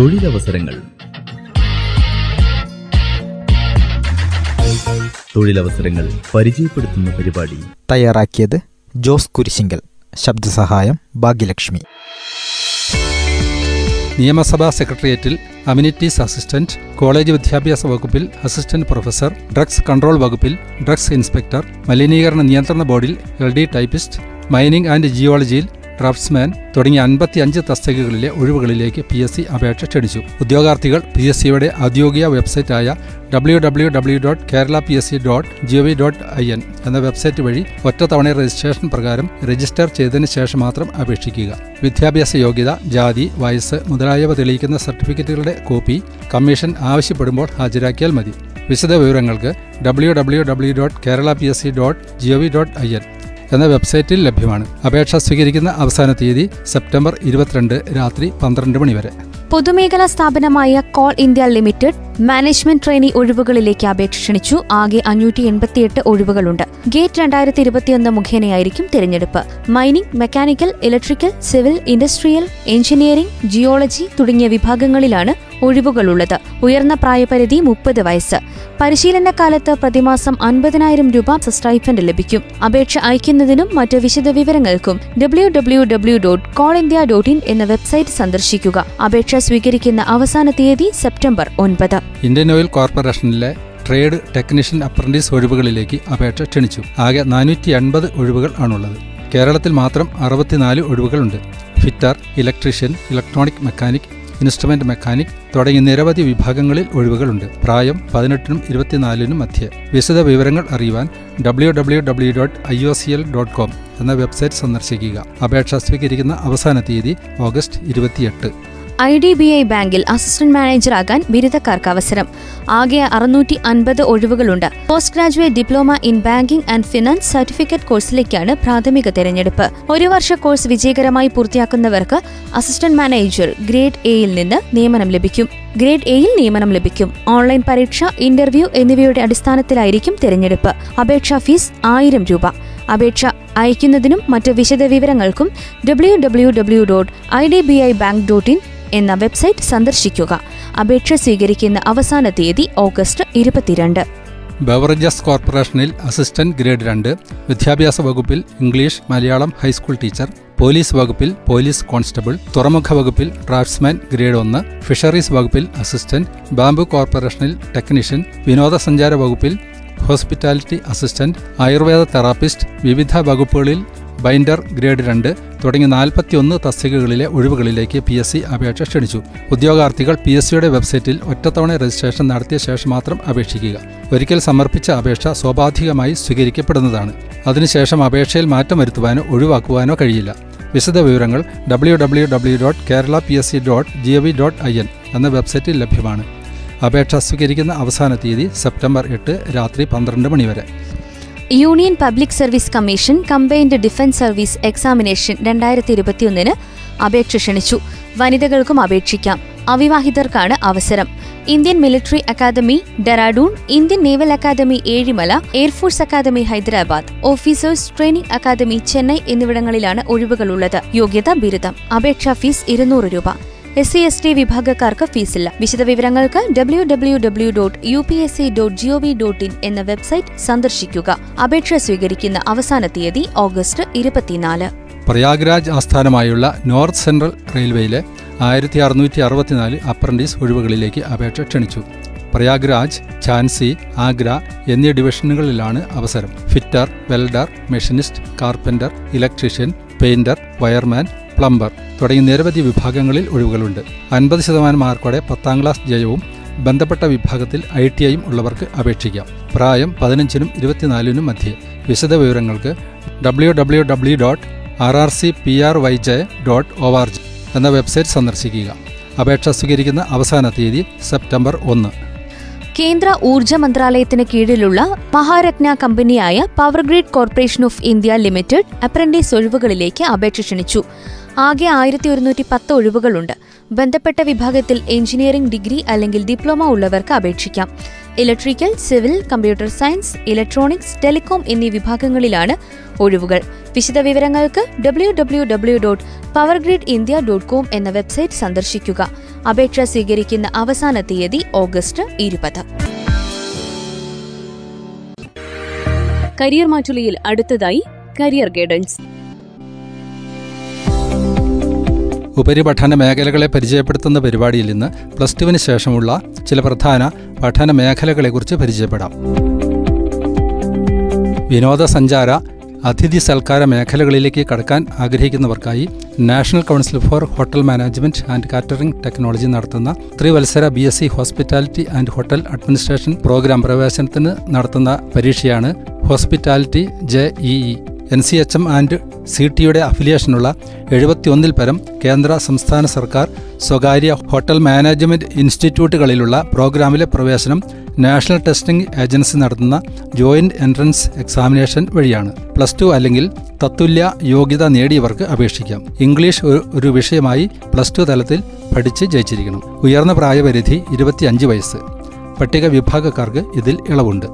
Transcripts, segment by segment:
തൊഴിലവസരങ്ങൾ. തൊഴിലവസരങ്ങൾ പരിചയപ്പെടുത്തുന്ന പരിപാടി. തയ്യാറാക്കിയത് ജോസ് കുരിശിങ്കൽ. ശബ്ദസഹായം ഭാഗ്യലക്ഷ്മി. നിയമസഭാ സെക്രട്ടേറിയറ്റിൽ അമ്യൂണിറ്റീസ് അസിസ്റ്റന്റ് കോളേജ് വിദ്യാഭ്യാസ വകുപ്പിൽ അസിസ്റ്റന്റ് പ്രൊഫസർ ഡ്രഗ്സ് കൺട്രോൾ വകുപ്പിൽ ഡ്രഗ്സ് ഇൻസ്പെക്ടർ മലിനീകരണ നിയന്ത്രണ ബോർഡിൽ L D typist mining and ജിയോളജിയിൽ draftsman തുടങ്ങിയ അൻപത്തിയഞ്ച് തസ്തികകളിലെ ഒഴിവുകളിലേക്ക് പി എസ് സി അപേക്ഷ ക്ഷണിച്ചു. ഉദ്യോഗാർത്ഥികൾ പി എസ് സിയുടെ ഔദ്യോഗിക വെബ്സൈറ്റായ W W W dot Kerala P S C dot G O V dot I N എന്ന വെബ്സൈറ്റ് വഴി ഒറ്റത്തവണ രജിസ്ട്രേഷൻ പ്രകാരം രജിസ്റ്റർ ചെയ്തതിന് ശേഷം മാത്രം അപേക്ഷിക്കുക. വിദ്യാഭ്യാസ യോഗ്യത ജാതി വയസ്സ് മുതലായവ തെളിയിക്കുന്ന സർട്ടിഫിക്കറ്റുകളുടെ കോപ്പി കമ്മീഷൻ ആവശ്യപ്പെടുമ്പോൾ ഹാജരാക്കിയാൽ മതി. വിശദ വിവരങ്ങൾക്ക് W W W dot Kerala P S C dot G O V dot I N എന്ന വെബ്സൈറ്റിൽ ലഭ്യമാണ്. അപേക്ഷ സ്വീകരിക്കുന്ന അവസാന തീയതി സെപ്റ്റംബർ ഇരുപത്തിരണ്ട് രാത്രി പന്ത്രണ്ട് മണി വരെ. പൊതുമേഖലാ സ്ഥാപനമായ coal India limited management trainee ഒഴിവുകളിലേക്ക് അപേക്ഷ ക്ഷണിച്ചു. ആകെ അഞ്ഞൂറ്റി എൺപത്തിയെട്ട് ഒഴിവുകളുണ്ട്. ഗേറ്റ് രണ്ടായിരത്തി ഇരുപത്തിയൊന്ന് മുഖേനയായിരിക്കും തിരഞ്ഞെടുപ്പ്. Mining mechanical electrical civil industrial engineering geology തുടങ്ങിയ വിഭാഗങ്ങളിലാണ് ഒഴിവുകളുള്ളത്. ഉയർന്ന പ്രായപരിധി മുപ്പത് വയസ്സ്. പരിശീലന പരിശീലനകാലത്ത് പ്രതിമാസം അൻപതിനായിരം രൂപ സ്റ്റൈഫൻഡ് ലഭിക്കും. അപേക്ഷ അയക്കുന്നതിനും മറ്റ് വിശദവിവരങ്ങൾക്കും W W W dot coal India dot in എന്ന വെബ്സൈറ്റ് സന്ദർശിക്കുക. അപേക്ഷ സ്വീകരിക്കുന്ന അവസാന തീയതി സെപ്റ്റംബർ ഒൻപത്. ഇന്ത്യൻ ഓയിൽ കോർപ്പറേഷനിലെ ട്രേഡ് ടെക്നീഷ്യൻ അപ്രന്റീസ് ഒഴിവുകളിലേക്ക് അപേക്ഷ ക്ഷണിച്ചു. ആകെ നാനൂറ്റി എൺപത് ഒഴിവുകൾ ആണുള്ളത്. കേരളത്തിൽ മാത്രം അറുപത്തിനാല് ഒഴിവുകളുണ്ട്. Fitter electrician electronic mechanic instrument mechanic തുടങ്ങി നിരവധി വിഭാഗങ്ങളിൽ ഒഴിവുകളുണ്ട്. പ്രായം പതിനെട്ടിനും ഇരുപത്തിനാലിനും മധ്യേ. വിശദ വിവരങ്ങൾ അറിയുവാൻ W W W dot I O C L dot com എന്ന വെബ്സൈറ്റ് സന്ദർശിക്കുക. അപേക്ഷ സ്വീകരിക്കുന്ന അവസാന തീയതി ഓഗസ്റ്റ് ഇരുപത്തിയെട്ട്. ഐ ഡി ബി ഐ ബാങ്കിൽ അസിസ്റ്റന്റ് മാനേജറാകാൻ ബിരുദക്കാർക്ക് അവസരം. ആകെ അറുന്നൂറ്റി അൻപത് ഒഴിവുകളുണ്ട്. Post graduate diploma in banking and finance certificate കോഴ്സിലേക്കാണ് പ്രാഥമിക തെരഞ്ഞെടുപ്പ്. ഒരു വർഷ കോഴ്സ് വിജയകരമായി പൂർത്തിയാക്കുന്നവർക്ക് അസിസ്റ്റന്റ് മാനേജർ ഗ്രേഡ് എയിൽ നിന്ന് നിയമനം ലഭിക്കും. ഗ്രേഡ് എയിൽ നിയമനം ലഭിക്കും. ഓൺലൈൻ പരീക്ഷ ഇന്റർവ്യൂ എന്നിവയുടെ അടിസ്ഥാനത്തിലായിരിക്കും തെരഞ്ഞെടുപ്പ്. അപേക്ഷാ ഫീസ് ആയിരം രൂപ. അപേക്ഷ അയക്കുന്നതിനും മറ്റ് വിശദവിവരങ്ങൾക്കും W W W dot I D B I bank dot in എന്ന വെബ്സൈറ്റ് സന്ദർശിക്കുക. അപേക്ഷ സ്വീകരിക്കുന്ന അവസാന തീയതി ഓഗസ്റ്റ് ഇരുപത്തിരണ്ട്. ബവറേജസ് കോർപ്പറേഷനിൽ അസിസ്റ്റന്റ് ഗ്രേഡ് രണ്ട് വിദ്യാഭ്യാസ വകുപ്പിൽ English Malayalam high school teacher police വകുപ്പിൽ പോലീസ് കോൺസ്റ്റബിൾ തുറമുഖ വകുപ്പിൽ ഡ്രാഫ്റ്റ്സ്മാൻ ഗ്രേഡ് ഒന്ന് ഫിഷറീസ് വകുപ്പിൽ അസിസ്റ്റന്റ് ബാംബു കോർപ്പറേഷനിൽ ടെക്നീഷ്യൻ വിനോദസഞ്ചാര വകുപ്പിൽ ഹോസ്പിറ്റാലിറ്റി അസിസ്റ്റന്റ് ആയുർവേദ തെറാപ്പിസ്റ്റ് വിവിധ വകുപ്പുകളിൽ ബൈൻഡർ ഗ്രേഡ് രണ്ട് തുടങ്ങി നാൽപ്പത്തിയൊന്ന് തസ്തികകളിലെ ഒഴിവുകളിലേക്ക് പി എസ് സി അപേക്ഷ ക്ഷണിച്ചു. ഉദ്യോഗാർത്ഥികൾ പി എസ് സിയുടെ വെബ്സൈറ്റിൽ ഒറ്റത്തവണ രജിസ്ട്രേഷൻ നടത്തിയ ശേഷം മാത്രം അപേക്ഷിക്കുക. ഒരിക്കൽ സമർപ്പിച്ച അപേക്ഷ സ്വാഭാവികമായി സ്വീകരിക്കപ്പെടുന്നതാണ്. അതിനുശേഷം അപേക്ഷയിൽ മാറ്റം വരുത്തുവാനോ ഒഴിവാക്കുവാനോ കഴിയില്ല. വിശദ വിവരങ്ങൾ W W W dot Kerala P S C dot G O V dot I N എന്ന വെബ്സൈറ്റിൽ ലഭ്യമാണ്. അപേക്ഷ സ്വീകരിക്കുന്ന അവസാന തീയതി സെപ്റ്റംബർ എട്ട് രാത്രി പന്ത്രണ്ട് മണി വരെ union public service commission combined defence service examination രണ്ടായിരത്തി ഇരുപത്തിയൊന്നിന് അപേക്ഷ ക്ഷണിച്ചു. വനിതകൾക്കും അപേക്ഷിക്കാം. അവിവാഹിതർക്കാണ് അവസരം. Indian military academy Dehradun Indian naval academy Ezhimala air force academy Hyderabad officers training academy Chennai എന്നിവിടങ്ങളിലാണ് ഒഴിവുകളുള്ളത്. യോഗ്യത ബിരുദം. അപേക്ഷാ ഫീസ് ഇരുന്നൂറ് രൂപ. എസ് സി എസ് ടി വിഭാഗക്കാർക്ക് ഫീസില്ല. വിശദവിവരങ്ങൾക്ക് W W W dot U P S C dot G O V dot in എന്ന വെബ്സൈറ്റ് സന്ദർശിക്കുക. അപേക്ഷ സ്വീകരിക്കുന്ന അവസാന തീയതി ഓഗസ്റ്റ് ഇരുപത്തിനാല്. പ്രയാഗ്രാജ് ആസ്ഥാനമായുള്ള നോർത്ത് സെൻട്രൽ റെയിൽവേയിലെ ആയിരത്തി അറുന്നൂറ്റി അറുപത്തിനാല് അപ്രന്റീസ് ഒഴിവുകളിലേക്ക് അപേക്ഷ ക്ഷണിച്ചു. പ്രയാഗ്രാജ് ഝാൻസി ആഗ്ര എന്നീ ഡിവിഷനുകളിലാണ് അവസരം. Fitter welder machinist carpenter electrician painter wireman plumber തുടങ്ങി നിരവധി വിഭാഗങ്ങളിൽ ഒഴിവുകളുണ്ട്. അൻപത് ശതമാനം മാർക്കോടെ പത്താം ക്ലാസ് ജയവും ബന്ധപ്പെട്ട വിഭാഗത്തിൽ ഐ ടി ഐയും ഉള്ളവർക്ക് അപേക്ഷിക്കാം. പ്രായം പതിനഞ്ചിനും ഇരുപത്തിനാലിനും മധ്യേ. വിശദ വിവരങ്ങൾക്ക് W W W dot R R C P R Y J dot O R G എന്ന വെബ്സൈറ്റ് സന്ദർശിക്കുക. അപേക്ഷ സ്വീകരിക്കുന്ന അവസാന തീയതി സെപ്റ്റംബർ ഒന്ന്. കേന്ദ്ര ഊർജ മന്ത്രാലയത്തിന് കീഴിലുള്ള മഹാരത്ന കമ്പനിയായ power grid corporation of India limited apprentice ഒഴിവുകളിലേക്ക് അപേക്ഷ ക്ഷണിച്ചു. ആകെ ആയിരത്തി ഒരുന്നൂറ്റി പത്ത് ഒഴിവുകളുണ്ട്. ബന്ധപ്പെട്ട വിഭാഗത്തിൽ എഞ്ചിനീയറിംഗ് ഡിഗ്രി അല്ലെങ്കിൽ ഡിപ്ലോമ ഉള്ളവർക്ക് അപേക്ഷിക്കാം. Electrical civil computer science electronics telecom എന്നീ വിഭാഗങ്ങളിലാണ് ഒഴിവുകൾ. വിശദവിവരങ്ങൾക്ക് W W W dot power grid India dot com എന്ന വെബ്സൈറ്റ് സന്ദർശിക്കുക. അപേക്ഷ സ്വീകരിക്കുന്ന അവസാന തീയതി ഓഗസ്റ്റ് ഇരുപത്. കരിയർ മാറ്റുലിയിൽ അടുത്തതായി കരിയർ ഗൈഡൻസ്. ഉപരിപഠന മേഖലകളെ പരിചയപ്പെടുത്തുന്ന പരിപാടിയിൽ നിന്ന് പ്ലസ് ടുവിന് ശേഷമുള്ള ചില പ്രധാന പഠന മേഖലകളെക്കുറിച്ച് പരിചയപ്പെടാം. വിനോദസഞ്ചാര അതിഥി സൽക്കാര മേഖലകളിലേക്ക് കടക്കാൻ ആഗ്രഹിക്കുന്നവർക്കായി national council for hotel management and catering technology നടത്തുന്ന ത്രിവത്സര B S C hospitality and hotel administration programme പ്രവേശനത്തിന് നടത്തുന്ന പരീക്ഷയാണ് hospitality J E N C H M and C ടിയുടെ അഫിലിയേഷനുള്ള എഴുപത്തിയൊന്നിൽ പരം കേന്ദ്ര സംസ്ഥാന സർക്കാർ സ്വകാര്യ ഹോട്ടൽ മാനേജ്മെന്റ് ഇൻസ്റ്റിറ്റ്യൂട്ടുകളിലുള്ള പ്രോഗ്രാമിലെ പ്രവേശനം നാഷണൽ ടെസ്റ്റിംഗ് ഏജൻസി നടത്തുന്ന ജോയിന്റ് എൻട്രൻസ് എക്സാമിനേഷൻ വഴിയാണ്. പ്ലസ് ടു അല്ലെങ്കിൽ തത്തുല്യ യോഗ്യത നേടിയവർക്ക് അപേക്ഷിക്കാം. ഇംഗ്ലീഷ് ഒരു- വിഷയമായി പ്ലസ് ടു തലത്തിൽ പഠിച്ച് ജയിച്ചിരിക്കണം. ഉയർന്ന പ്രായപരിധി ഇരുപത്തിയഞ്ച് വയസ്സ്. പട്ടിക വിഭാഗക്കാർക്ക് ഇതിൽ ഇളവുണ്ട്.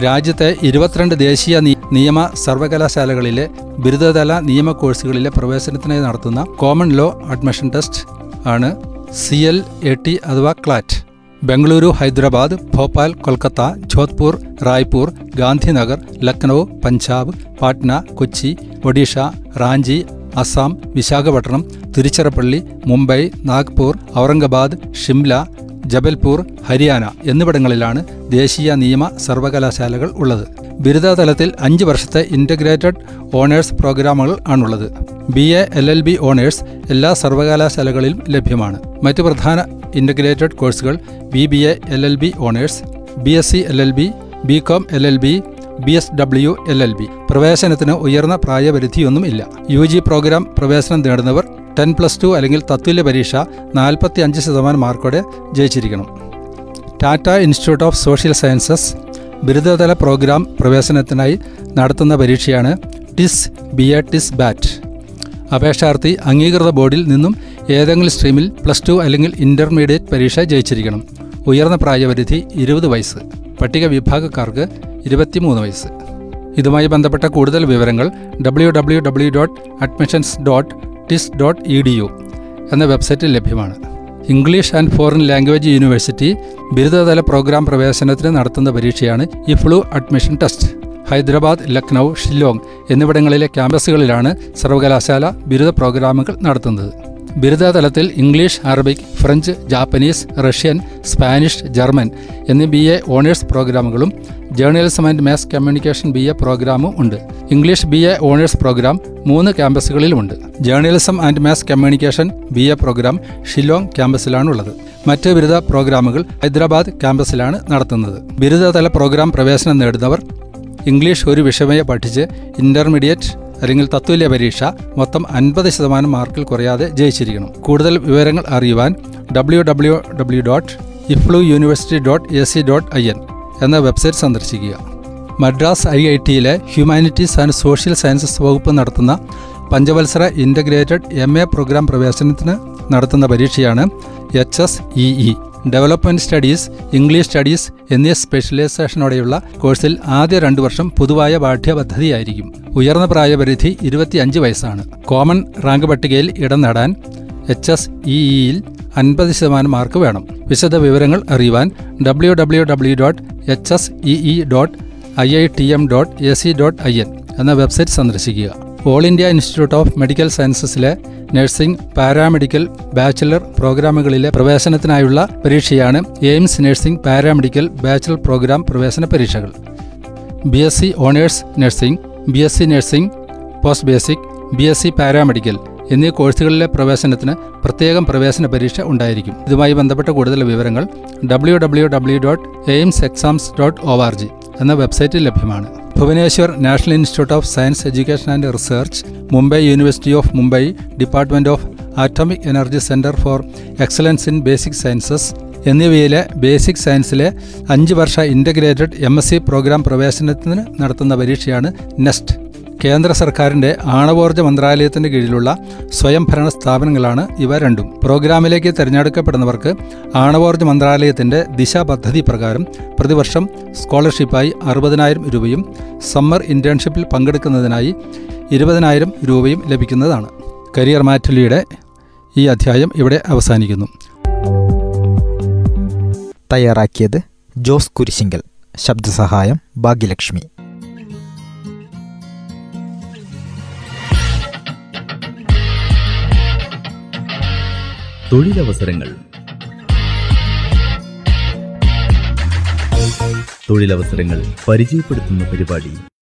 രാജ്യത്തെ ഇരുപത്തിരണ്ട് ദേശീയ നിയമ സർവകലാശാലകളിലെ ബിരുദതല നിയമ കോഴ്സുകളിലെ പ്രവേശനത്തിനായി നടത്തുന്ന കോമൺ ലോ അഡ്മിഷൻ ടെസ്റ്റ് ആണ് സി എൽ എ ടി അഥവാ ക്ലാറ്റ് ബംഗളൂരു ഹൈദരാബാദ് ഭോപ്പാൽ കൊൽക്കത്ത ജോധ്പൂർ റായ്പൂർ ഗാന്ധിനഗർ ലക്നൗ പഞ്ചാബ് പാട്ന കൊച്ചി ഒഡീഷ റാഞ്ചി അസം വിശാഖപട്ടണം തിരുച്ചിറപ്പള്ളി മുംബൈ നാഗ്പൂർ ഔറംഗബാദ് ഷിംല ജബൽപൂർ ഹരിയാന എന്നിവിടങ്ങളിലാണ് ദേശീയ നിയമ സർവകലാശാലകൾ ഉള്ളത്. ബിരുദതലത്തിൽ അഞ്ച് വർഷത്തെ ഇന്റഗ്രേറ്റഡ് ഓണേഴ്സ് പ്രോഗ്രാമുകൾ ആണുള്ളത്. B A L L B honours എല്ലാ സർവകലാശാലകളിലും ലഭ്യമാണ്. മറ്റ് പ്രധാന ഇന്റഗ്രേറ്റഡ് കോഴ്സുകൾ B B A L L B honours B S C L L B B com L L B B S W L L B പ്രവേശനത്തിന് ഉയർന്ന പ്രായപരിധിയൊന്നും ഇല്ല. U G programme പ്രവേശനം നേടുന്നവർ ടെൻ പ്ലസ് ടു അല്ലെങ്കിൽ തത്തുല്യ പരീക്ഷ നാൽപ്പത്തി അഞ്ച് ശതമാനം മാർക്കോടെ ജയിച്ചിരിക്കണം. Tata institute of social sciences ബിരുദതല programme പ്രവേശനത്തിനായി നടത്തുന്ന പരീക്ഷയാണ് TISS B A TISS BAT. അപേക്ഷാർത്ഥി അംഗീകൃത ബോർഡിൽ നിന്നും ഏതെങ്കിലും സ്ട്രീമിൽ പ്ലസ് ടു അല്ലെങ്കിൽ ഇന്റർമീഡിയറ്റ് പരീക്ഷ ജയിച്ചിരിക്കണം. ഉയർന്ന പ്രായപരിധി ഇരുപത് വയസ്സ്. പട്ടിക വിഭാഗക്കാർക്ക് ഇരുപത്തിമൂന്ന് വയസ്സ്. ഇതുമായി ബന്ധപ്പെട്ട കൂടുതൽ വിവരങ്ങൾ W W W dot admissions dot TISS dot E D U എന്ന വെബ്സൈറ്റിൽ ലഭ്യമാണ്. English and foreign language university ബിരുദതല programme പ്രവേശനത്തിന് നടത്തുന്ന പരീക്ഷയാണ് EFLU admission test. Hyderabad Lucknow Shillong എന്നിവിടങ്ങളിലെ ക്യാമ്പസുകളിലാണ് സർവകലാശാല ബിരുദ പ്രോഗ്രാമുകൾ നടത്തുന്നത്. ബിരുദതലത്തിൽ English Arabic French Japanese Russian Spanish German എന്നീ ബി എ ഓണേഴ്സ് പ്രോഗ്രാമുകളും journalism and mass communication B A പ്രോഗ്രാമും ഉണ്ട്. English B A honours programme മൂന്ന് ക്യാമ്പസുകളിലുമുണ്ട്. Journalism and mass communication B A programme Shillong ക്യാമ്പസിലാണുള്ളത്. മറ്റ് ബിരുദ പ്രോഗ്രാമുകൾ ഹൈദരാബാദ് ക്യാമ്പസിലാണ് നടത്തുന്നത്. ബിരുദതല പ്രോഗ്രാം പ്രവേശനം നേടുന്നവർ ഇംഗ്ലീഷ് ഒരു വിഷയമേ പഠിച്ച് ഇന്റർമീഡിയറ്റ് അല്ലെങ്കിൽ തത്തുല്യ പരീക്ഷ മൊത്തം അൻപത് ശതമാനം മാർക്കിൽ കുറയാതെ ജയിച്ചിരിക്കണം. കൂടുതൽ വിവരങ്ങൾ അറിയുവാൻ W W W dot EFLU university dot A C dot I N എന്ന വെബ്സൈറ്റ് സന്ദർശിക്കുക. മദ്രാസ് ഐ ഐ ടിയിലെ ഹ്യൂമാനിറ്റീസ് ആൻഡ് സോഷ്യൽ സയൻസസ് വകുപ്പ് നടത്തുന്ന പഞ്ചവത്സര ഇന്റഗ്രേറ്റഡ് എം എ പ്രോഗ്രാം പ്രവേശനത്തിന് നടത്തുന്ന പരീക്ഷയാണ് H S E E. Development studies English studies എന്നീ സ്പെഷ്യലൈസേഷനോടെയുള്ള കോഴ്സിൽ ആദ്യ രണ്ടു വർഷം പൊതുവായ പാഠ്യപദ്ധതിയായിരിക്കും. ഉയർന്ന പ്രായപരിധി ഇരുപത്തിയഞ്ച് വയസ്സാണ്. കോമൺ റാങ്ക് പട്ടികയിൽ ഇടം നേടാൻ എച്ച് എസ് ഇ ഇയിൽ അൻപത് ശതമാനം മാർക്ക് വേണം. വിശദ വിവരങ്ങൾ അറിയുവാൻ W W W dot H S E E dot I I T M dot A C dot I N എന്ന വെബ്സൈറ്റ് സന്ദർശിക്കുക. All India institute of medical സയൻസസിലെ nursing paramedical bachelor പ്രോഗ്രാമുകളിലെ പ്രവേശനത്തിനായുള്ള പരീക്ഷയാണ് AIIMS nursing paramedical bachelor programme പ്രവേശന പരീക്ഷകൾ. B S C honours nursing B S C nursing post basic B S C paramedical എന്നീ കോഴ്സുകളിലെ പ്രവേശനത്തിന് പ്രത്യേകം പ്രവേശന പരീക്ഷ ഉണ്ടായിരിക്കും. ഇതുമായി ബന്ധപ്പെട്ട കൂടുതൽ വിവരങ്ങൾ W W W dot AIIMS exams dot O R G എന്ന വെബ്സൈറ്റിൽ ലഭ്യമാണ്. Bhubaneswar national institute of science education and research Mumbai university of Mumbai department of atomic energy centre for excellence in basic sciences എന്നിവയിലെ basic സയൻസിലെ അഞ്ച് വർഷ integrated M programme പ്രവേശനത്തിന് നടത്തുന്ന പരീക്ഷയാണ് nest. കേന്ദ്ര സർക്കാരിന്റെ ആണവോർജ മന്ത്രാലയത്തിന്റെ കീഴിലുള്ള സ്വയംഭരണ സ്ഥാപനങ്ങളാണ് ഇവ രണ്ടും. പ്രോഗ്രാമിലേക്ക് തിരഞ്ഞെടുക്കപ്പെടുന്നവർക്ക് ആണവോർജ മന്ത്രാലയത്തിന്റെ ദിശ പദ്ധതി പ്രകാരം പ്രതിവർഷം സ്കോളർഷിപ്പായി അറുപതിനായിരം രൂപയും സമ്മർ ഇന്റേൺഷിപ്പിൽ പങ്കെടുക്കുന്നതിനായി ഇരുപതിനായിരം രൂപയും ലഭിക്കുന്നതാണ്. കരിയർ മാറ്റുലിയുടെ ഈ അധ്യായം ഇവിടെ അവസാനിക്കുന്നു. തയ്യാറാക്കിയത് ജോസ് കുരിശിങ്കൽ. ശബ്ദസഹായം ഭാഗ്യലക്ഷ്മി. തൊഴിലവസരങ്ങൾ. തൊഴിലവസരങ്ങൾ പരിചയപ്പെടുത്തുന്ന പരിപാടി